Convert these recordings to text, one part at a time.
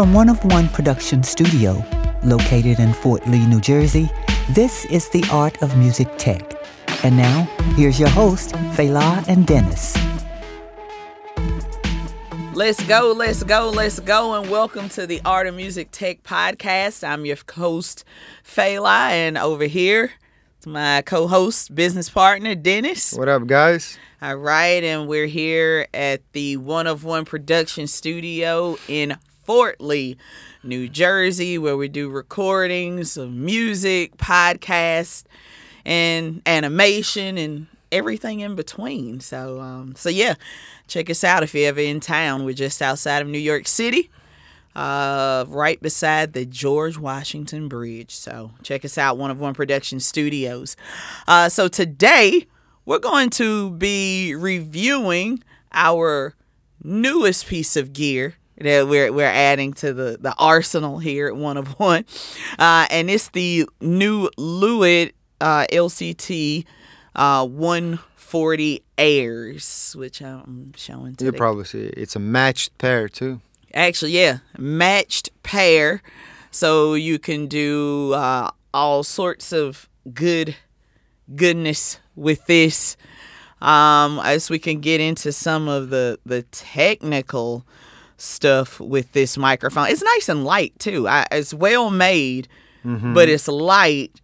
From One of One Production Studio, located in Fort Lee, New Jersey, this is the Art of Music Tech. And now, here's your host, Fela and Denis. Let's go, let's go, let's go, and welcome to the Art of Music Tech podcast. I'm your host, Fela, and over here, it's my co host, business partner, Denis. What up, guys? All right, and we're here at the One of One Production Studio in Fort Lee, New Jersey, where we do recordings of music, podcasts, and animation, and everything in between. So, um, so yeah, check us out if you're ever in town. We're just outside of New York City, uh, right beside the George Washington Bridge. So check us out, One of One Production Studios. Uh, so today we're going to be reviewing our newest piece of gear that we're we're adding to the the arsenal here at one of one, uh, and it's the new Lewitt uh, LCT uh, 140 Airs, which I'm showing. To you probably see it. It's a matched pair too. Actually, yeah, matched pair, so you can do uh, all sorts of good goodness with this. Um, as we can get into some of the the technical stuff with this microphone. It's nice and light too. I, it's well made, but it's light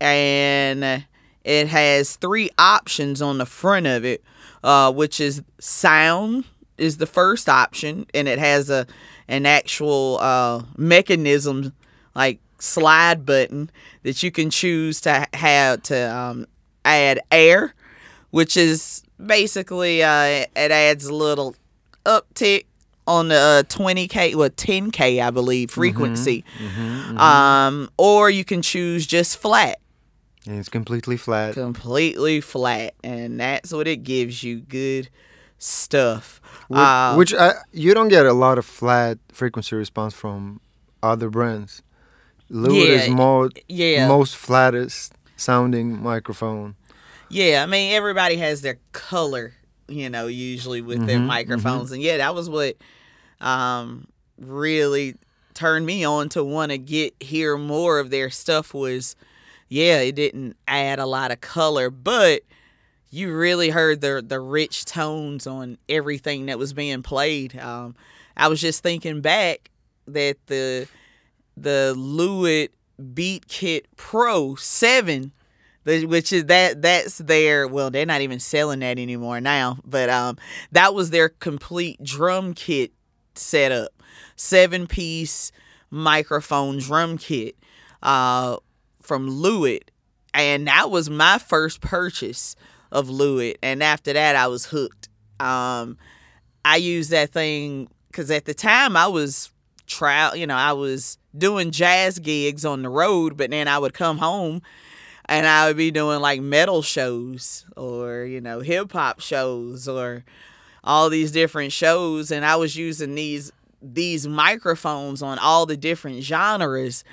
and it has three options on the front of it, uh, which is sound is the first option, and it has a an actual uh, mechanism like slide button that you can choose to have to um, add air, which is basically uh, it adds a little uptick on the uh, 20k well 10k i believe frequency um or you can choose just flat And it's completely flat. completely flat and that's what it gives you good stuff Which, Uh, which I, you don't get a lot of flat frequency response from other brands. Is Yeah, more yeah. most flattest sounding microphone. Yeah, I mean everybody has their color, you know, usually with their microphones, and yeah, that was what um really turned me on to want to get hear more of their stuff. Was yeah, it didn't add a lot of color, but you really heard the the rich tones on everything that was being played. Um, I was just thinking back that the the Lewitt Beat Kit Pro Seven the- which is that that's their well they're not even selling that anymore now but um that was their complete drum kit setup. Seven piece microphone drum kit uh from Lewitt. And that was my first purchase of Lewitt. And after that I was hooked. Um I used that thing cuz at the time I was trial you know I was doing jazz gigs on the road but then I would come home and I would be doing like metal shows or you know hip hop shows or all these different shows and I was using these these microphones on all the different genres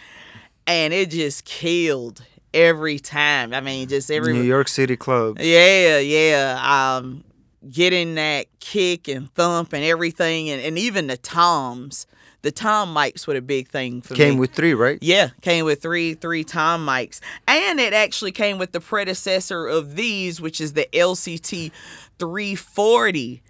and it just killed every time. I mean just every New York City club. yeah, yeah. Um, getting that kick and thump and everything, and, and even the toms. The tom mics were a big thing for Came me. with three, right? Yeah, came with three three tom mics, and it actually came with the predecessor of these, which is the LCT 340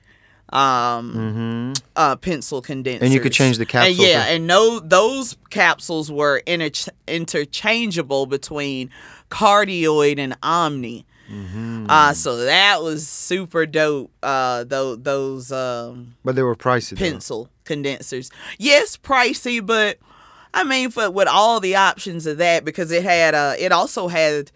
um uh pencil condensers Mm-hmm. And you could change the And capsule yeah for- and no those capsules were inter- interchangeable between cardioid and omni Mm-hmm. uh so that was super dope uh those those um But they were pricey. though. pencil condensers. Yes, pricey, but I mean, for with all the options of that, because it had uh, it also had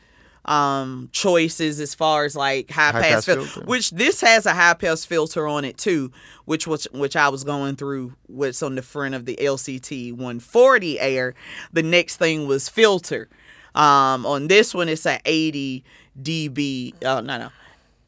um choices as far as like high, High pass, pass filter, filter. which this has a high pass filter on it too, which was which I was going through what's on the front of the LCT 140 Air. The next thing was filter. Um, on this one, it's at 80 dB. Oh no no.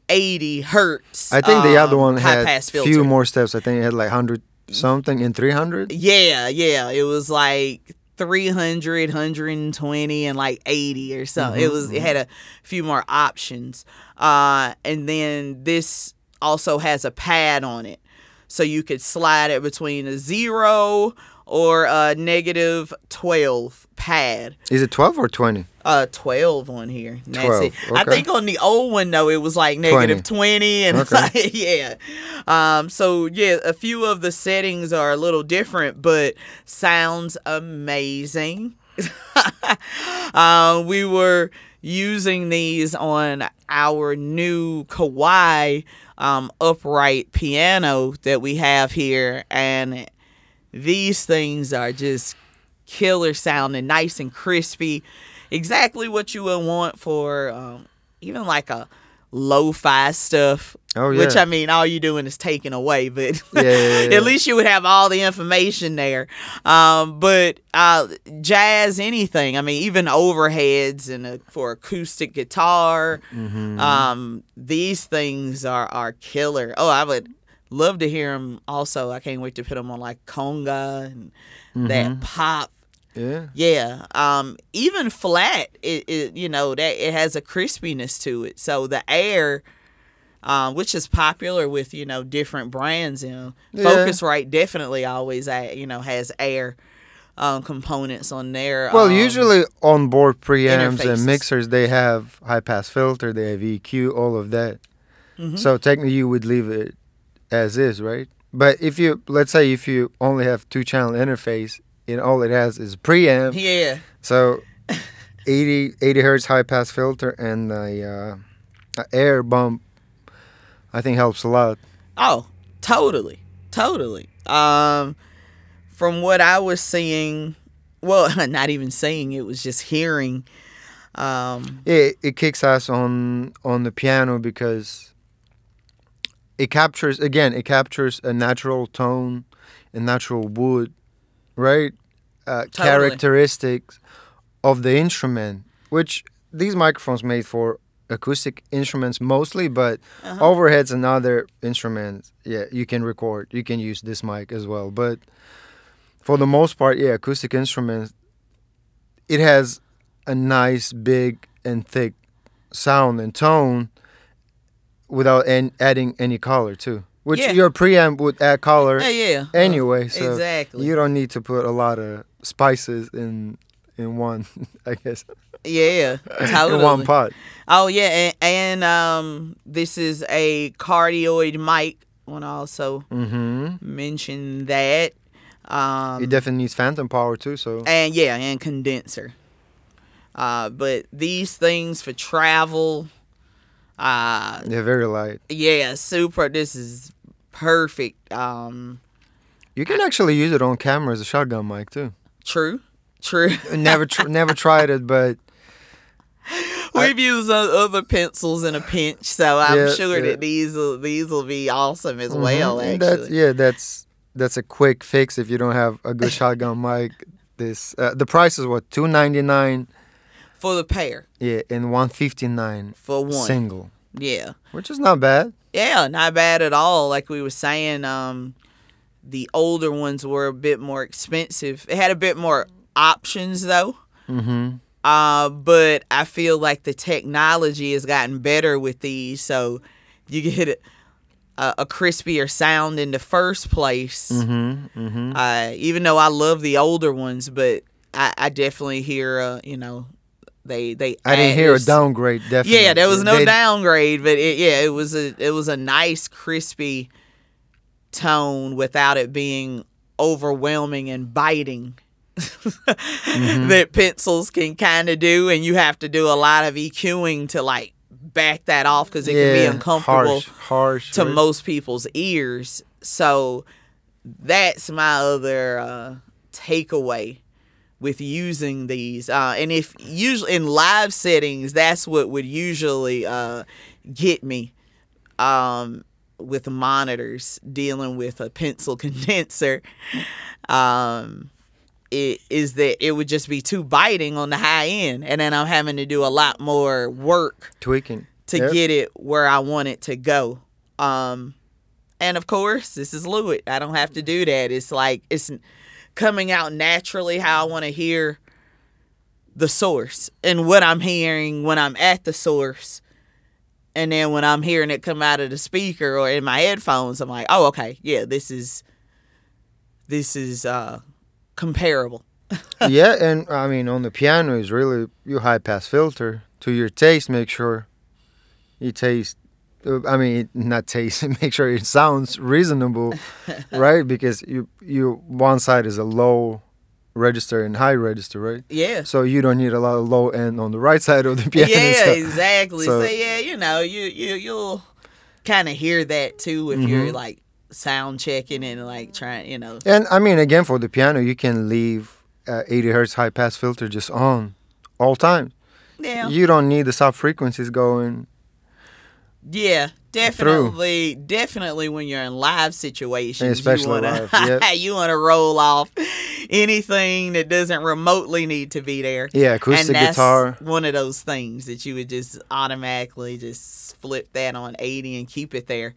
80 hertz. I think the other um, one had filter. few more steps. I think it had like hundred something and three hundred. Yeah, yeah. It was like 300, 120, and like 80 or something. It was it had a few more options. Uh, and then this also has a pad on it. So you could slide it between a zero or a negative 12 pad. Is it 12 or 20? Uh, 12 on here. And 12, it. I think on the old one though, it was like negative 20, and Okay. like, yeah. Um, so yeah, a few of the settings are a little different, but sounds amazing. uh, we were using these on our new Kawai um, upright piano that we have here, and these things are just killer sounding, nice and crispy. Exactly what you would want for um, even like a lo-fi stuff. Oh, yeah. Which. I mean, all you're doing is taking away, but Yeah, yeah, at least you would have all the information there. Um, but uh, jazz, anything. I mean, even overheads and a, for acoustic guitar. Mm-hmm. Um, these things are are killer. Oh, I would love to hear them. Also, I can't wait to put them on like conga and Mm-hmm. that pop. Yeah. Yeah. Um, even flat, it, it you know that it has a crispiness to it. So the air, um, which is popular with you know different brands, know, Yeah. Focusrite definitely always you know has air um, components on there. Well, um, usually on board preamps interfaces. and mixers, they have high pass filter, they have EQ, all of that. Mhm. So technically, you would leave it as is, right? But if you, let's say, if you only have two channel interface and all it has is preamp, yeah. so 80, 80 hertz high pass filter and the uh, air bump, I think helps a lot. Oh, totally, totally. Um, from what I was seeing, well, not even seeing, it was just hearing. Um, it, it kicks ass on on the piano because it captures again it captures a natural tone a natural wood right uh, Totally. characteristics of the instrument which these microphones made for acoustic instruments mostly but Uh-huh. overheads and other instruments yeah you can record you can use this mic as well but for the most part yeah acoustic instruments it has a nice big and thick sound and tone without an- adding any color too which Yeah. your preamp would add color yeah, yeah. anyway so exactly. you don't need to put a lot of spices in in one i guess yeah, totally. in one pot Oh yeah, and, and um, this is a cardioid mic. I want to also mm-hmm mention that. Um, it definitely needs phantom power too so and yeah, and condenser. Uh, but these things for travel, uh, they're very light yeah, super. This is perfect. Um, you can actually use it on camera as a shotgun mic too true, true. never tr- never tried it but We've used o- other pencils in a pinch, so I'm Yeah, sure yeah. that these will these will be awesome as Mhm, well. Actually, that's yeah that's that's a quick fix if you don't have a good shotgun mic this uh, the price is what 299 for the pair, yeah and 159 for one, single yeah. which is not bad Yeah, not bad at all. Like we were saying, um, the older ones were a bit more expensive. It had a bit more options though. mm-hmm Uh, but I feel like the technology has gotten better with these, so you get a, a crispier sound in the first place. mm-hmm mm-hmm Uh, even though I love the older ones, but I, I definitely hear, uh, you know, they they. i didn't hear a downgrade definitely yeah, there was no They- downgrade, but it, yeah, it was a it was a nice crispy tone without it being overwhelming and biting Mm-hmm. that pencils can kind of do, and you have to do a lot of EQing to like back that off because it can be uncomfortable harsh, harsh to right? most people's ears. So that's my other uh, takeaway with using these. Uh, and if usually in live settings, that's what would usually uh, get me um, with monitors dealing with a pencil condenser. Um, it is that it would just be too biting on the high end, and then I'm having to do a lot more work tweaking to Yep. get it where I want it to go. Um, and of course, this is Lewitt. I don't have to do that. It's like it's coming out naturally how I want to hear the source and what I'm hearing when I'm at the source. And then when I'm hearing it come out of the speaker or in my headphones, I'm like, oh, okay, yeah, this is this is uh comparable. yeah, and I mean on the piano is really your high pass filter to your taste. Make sure you taste. Uh, I mean, not taste. Make sure it sounds reasonable, right? Because you you one side is a low register and high register, right? Yeah. So you don't need a lot of low end on the right side of the piano. yeah, exactly. So, so- yeah, you know, you you you'll kind of hear that too if you're Mm-hmm. like sound checking and like trying, you know. And I mean, again, for the piano, you can leave uh, 80 hertz high pass filter just on all time. Yeah. You don't need the sub frequencies going. Yeah, definitely, definitely when you're in live situations, Especially you wanna, live, yep. you want to roll off anything that doesn't remotely need to be there. Yeah, acoustic guitar. one of those things that you would just automatically just flip that on 80 and keep it there.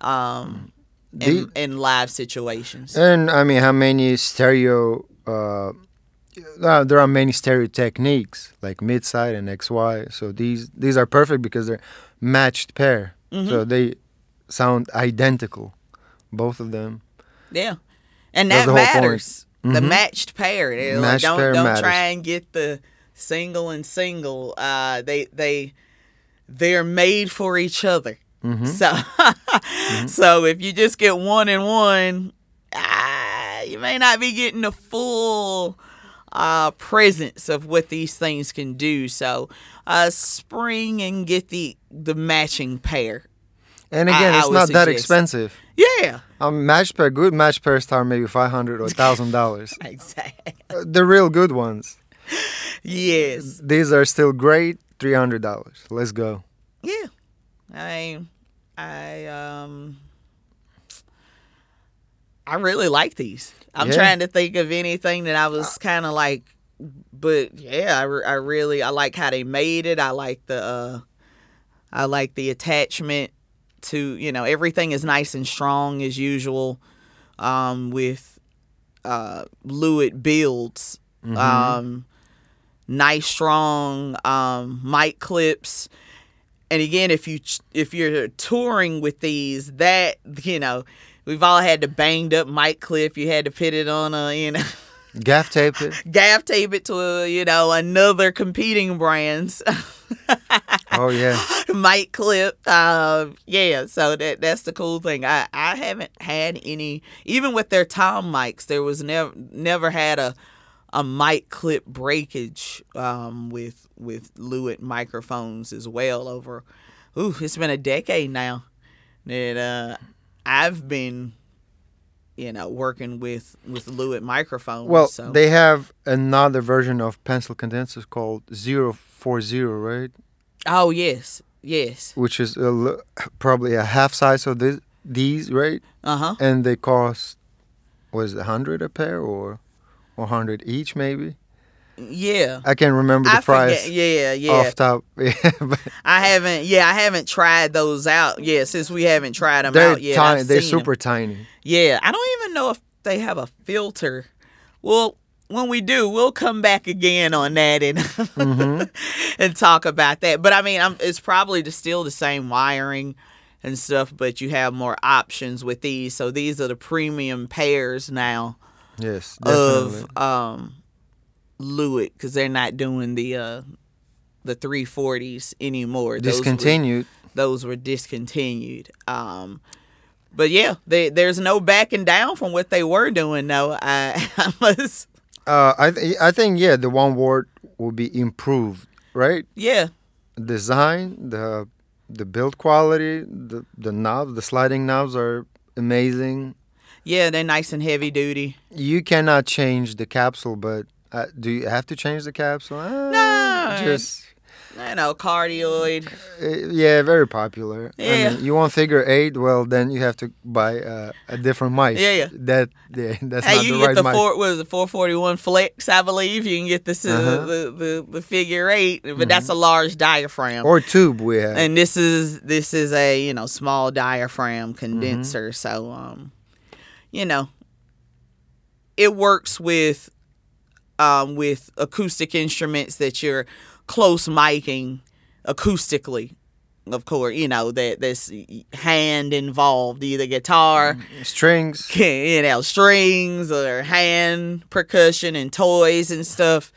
Um, in, in live situations. And I mean, how many stereo? Uh, uh, there are many stereo techniques like mid side and XY. So these these are perfect because they're matched pair. Mm-hmm. So they sound identical, both of them. Yeah. And that the matters. The Mhm. matched pair. They're like, Matched don't pair don't matters. try and get the single and single. Uh they they they're made for each other. Mm-hmm. So so if you just get one and one, ah, you may not be getting the full uh presence of what these things can do. So uh spring and get the the matching pair. And again, I it's would not that expensive. Yeah. A match pair, good match pairs start maybe five hundred or thousand dollars. Exactly. The real good ones. Yes. These are still great. Three hundred dollars. Let's go. Yeah. I I um I really like these. I'm Yeah. trying to think of anything that I was kind of like but yeah, I, re- I really I like how they made it. I like the uh I like the attachment to, you know, everything is nice and strong as usual um with uh Lewitt builds. Um nice strong um mic clips and again if you ch- if you're touring with these that you know we've all had the banged up mic clip you had to put it on a you know Gaff tape it. gaff tape it to a, you know another competing brand's Oh yeah. mic clip uh yeah so that that's the cool thing i i haven't had any even with their tom mics there was never never had a a mic clip breakage um with with Lewitt microphones as well over ooh it's been a decade now that uh i've been you know working with with Lewitt microphones Well, so they have another version of pencil condensers called 040, right? oh yes yes Which is a, probably a half size of this, these, right? uh-huh And they cost, was it 100 a pair or 100 each, maybe? Yeah I can't remember the I price forget. Yeah, yeah. off top. Yeah, but I haven't. Yeah, I haven't tried those out. Yeah, since we haven't tried them they're out yet. tiny. They're super tiny. Yeah, I don't even know if they have a filter. Well, when we do, we'll come back again on that and Mm-hmm. and talk about that. But I mean, I'm, it's probably still the same wiring and stuff, but you have more options with these. So these are the premium pairs now Yes, definitely. of um Lewitt because they're not doing the uh the 340s anymore. Those were- Discontinued. those were discontinued. Um, but yeah, they, there's no backing down from what they were doing. though. I, I must, Uh, I th- I think yeah, the one word will be improved, right? yeah, Design, the the build quality, the the knobs, the sliding knobs are amazing. yeah, they're nice and heavy duty. You cannot change the capsule, but uh, do you have to change the capsule? Uh, No. just You know, cardioid. uh, yeah, very popular. I Yeah. mean, you want figure eight? Well, then you have to buy uh, a different mic. Yeah, yeah. That yeah, that's Hey, not you the can right get the mic. four was it 441 flex, I believe. You can get this uh, Uh-huh. the, the the figure eight, but that's a large diaphragm. or tube we have. and this is this is a you know small diaphragm condenser Mm-hmm. so um you know it works with um with acoustic instruments that you're close miking acoustically of course, you know that this hand involved, either guitar, Strings. you know, strings or hand percussion and toys and stuff.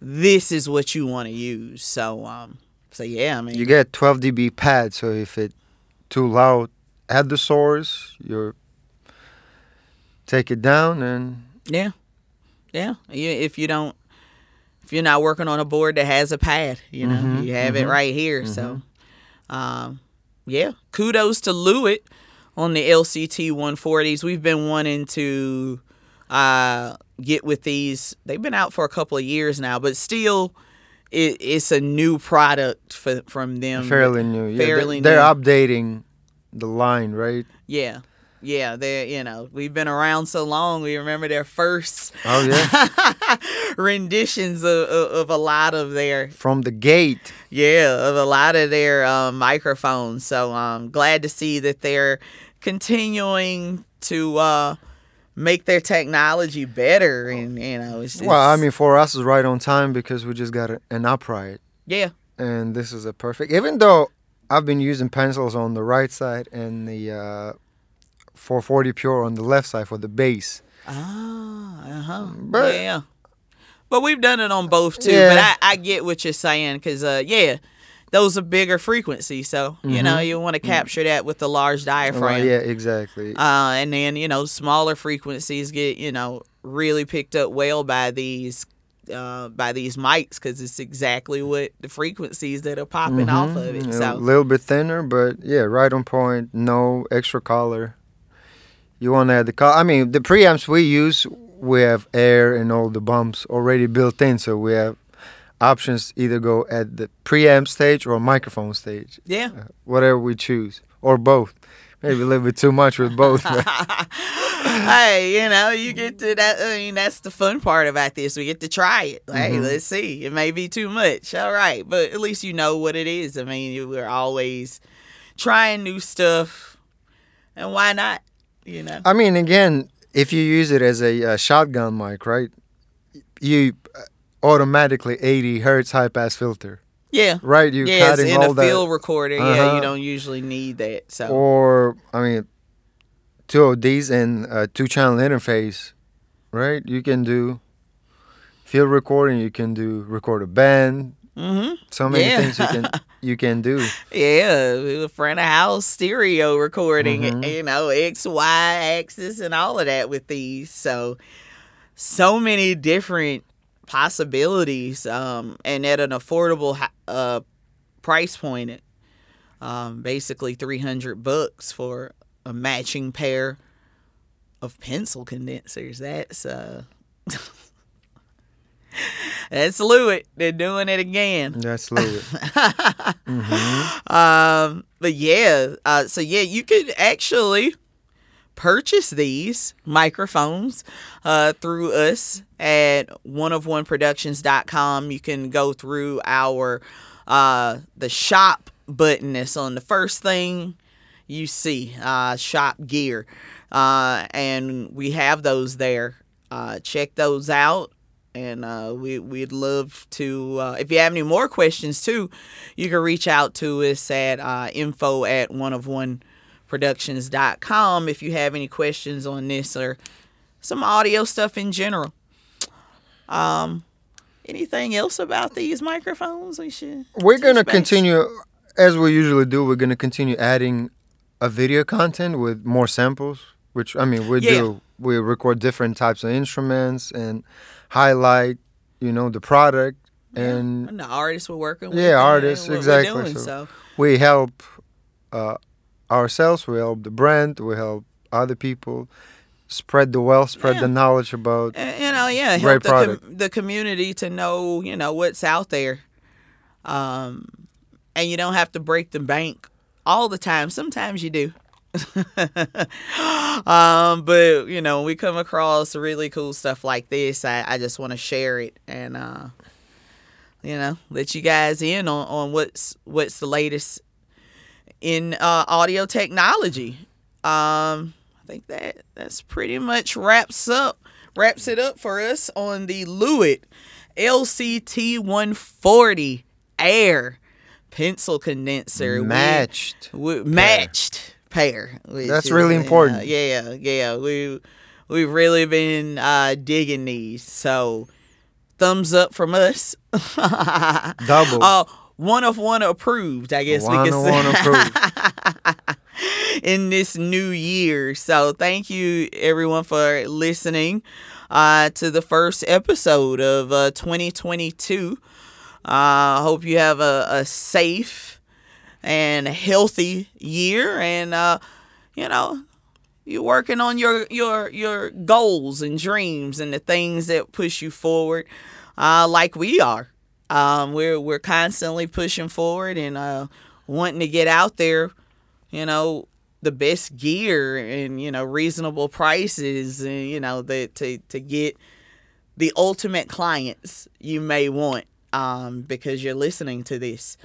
This is what you want to use. So, um, so yeah, I mean, You get 12 dB pad, so if it too loud at the source, you're take it down and Yeah, yeah. If you don't, if you're not working on a board that has a pad, you know, Mhm, you have it mhm, right here. So, um, yeah. Kudos to Lewitt on the LCT 140s. We've been wanting to uh, get with these. They've been out for a couple of years now, but still, it, it's a new product for, from them. fairly new. Yeah, they- fairly they're updating the line, right? Yeah. Yeah, they're you know we've been around so long. We remember their first Oh yeah, renditions of, of, of a lot of their from the gate. yeah of a lot of their um, microphones. So I'm glad to see that they're continuing to uh, make their technology better. And you know, it's, Well, I mean, for us, it's right on time because we just got an upright, yeah, and this is a perfect. Even though I've been using pencils on the right side and the uh, 440 pure on the left side for the bass. ah, uh huh, But- yeah. But we've done it on both too. Yeah. But I, I get what you're saying because uh, yeah. Those are bigger frequencies, so you know you want to capture that with the large diaphragm. Mm-hmm. yeah, exactly. Uh, and then you know smaller frequencies get you know really picked up well by these uh, by these mics because it's exactly what the frequencies that are popping off of it. Mhm. a little bit thinner, but yeah, right on point. No extra color. You want to add the color. I mean, the preamps we use, we have air and all the bumps already built in, so we have options either go at the preamp stage or microphone stage, yeah, whatever we choose, or both. Maybe a little bit too much with both. hey, you know you get to that. I mean that's the fun part about this. We get to try it. Hey, Mhm. let's see. It may be too much. All right, but at least you know what it is. I mean we're always trying new stuff, and why not? You know. I mean, again, if you use it as a, uh shotgun mic, right? You uh, automatically 80 hertz high pass filter, Yeah. right? You yeah, it's cutting in all a that. field recorder. Yeah, Uh-huh. you don't usually need that. So or I mean, two ODs and a two channel interface, right? You can do field recording. You can do record a band. Hmm So many Yeah. things you can you can do. yeah, front of house stereo recording, Mhm. you know, X, Y axis and all of that with these. So so many different possibilities um and at an affordable uh price point at um basically 300 bucks for a matching pair of pencil condensers that's uh that's Lewitt. They're doing it again. That's Louis. hmm Um, but yeah, uh, so yeah, you could actually purchase these microphones uh, through us at oneofoneproductions.com. You can go through our uh, the shop button that's on the first thing you see, uh, shop gear, uh, and we have those there. Uh, check those out. And uh, we, we'd love to, uh, if you have any more questions too, you can reach out to us at uh, info at oneofoneproductions.com if you have any questions on this or some audio stuff in general. Um, anything else about these microphones we should? We're gonna continue as we usually do. We're gonna continue adding a video content with more samples. Which I mean, we Yeah. do. We record different types of instruments and highlight, you know, the product and And the artists we're working with. Yeah, artists, exactly, doing, so- so we help uh, ourselves. We help the brand. We help other people spread the wealth, spread Yeah. the knowledge about. Uh, you know, yeah, Great help the, com- product. the community to know, you know, what's out there. Um, and you don't have to break the bank all the time. Sometimes you do. um, but you know, we come across really cool stuff like this, I, I just want to share it and uh, you know, let you guys in on, on what's what's the latest in uh, audio technology. Um, I think that that's pretty much wraps up wraps it up for us on the Lewitt LCT 140 Air pencil condenser. We- Matched. we, matched pair. That's is, really uh, important. yeah, yeah. We we've really been uh, digging these. So thumbs up from us. Double. Uh, one of one approved. I guess One we can one say approved. in this new year. So thank you everyone for listening uh, to the first episode of uh, 2022. I uh, hope you have a, a safe and a healthy year, and uh, you know you're working on your your your goals and dreams and the things that push you forward, uh, like we are. Um, we're we're constantly pushing forward and uh, wanting to get out there. You know the best gear and you know reasonable prices and you know the to to get the ultimate clients you may want um, because you're listening to this.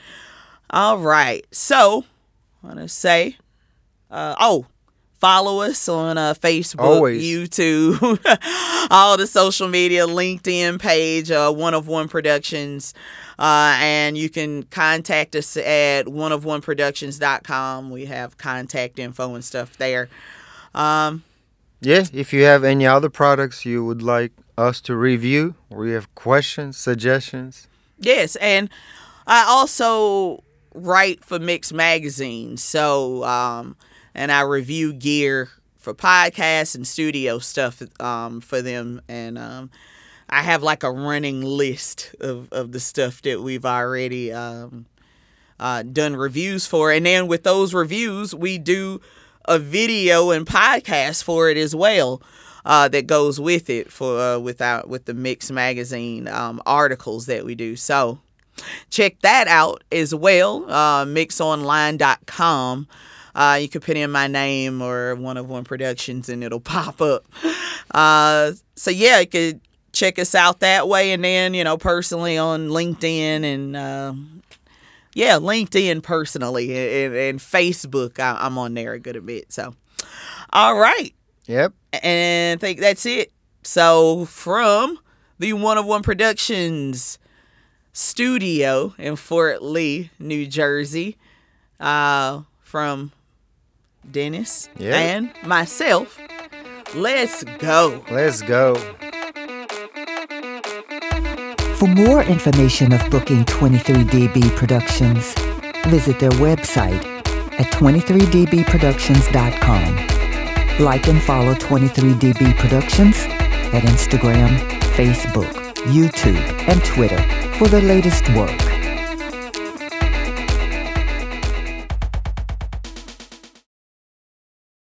All right. So, I want to say, uh, oh, follow us on uh, Facebook, Always. YouTube, all the social media, LinkedIn page, uh, One of One Productions. Uh, and you can contact us at oneofoneproductions.com. We have contact info and stuff there. Um, Yeah, if you have any other products you would like us to review, or you have questions, suggestions, Yes, and I also write for Mix Magazine. So, um, and I review gear for podcasts and studio stuff um, for them. And um, I have like a running list of, of the stuff that we've already um, uh, done reviews for. And then with those reviews, we do a video and podcast for it as well. Uh, that goes with it for uh, without with the Mix magazine um, articles that we do. So check that out as well. Uh, mixonline.com. Uh, you can put in my name or one of one productions and it'll pop up. Uh, so yeah, you could check us out that way, and then you know personally on LinkedIn and. Uh, yeah, LinkedIn personally and, and Facebook. I, I'm on there a good bit. So, all right yep. and I think that's it. So from the One of One Productions studio in Fort Lee, New Jersey, uh, from Denis Yeah. and myself, let's go. Let's go. For more information of booking 23DB Productions, visit their website at 23dbproductions.com. Like and follow 23DB Productions at Instagram, Facebook, YouTube, and Twitter for the latest work.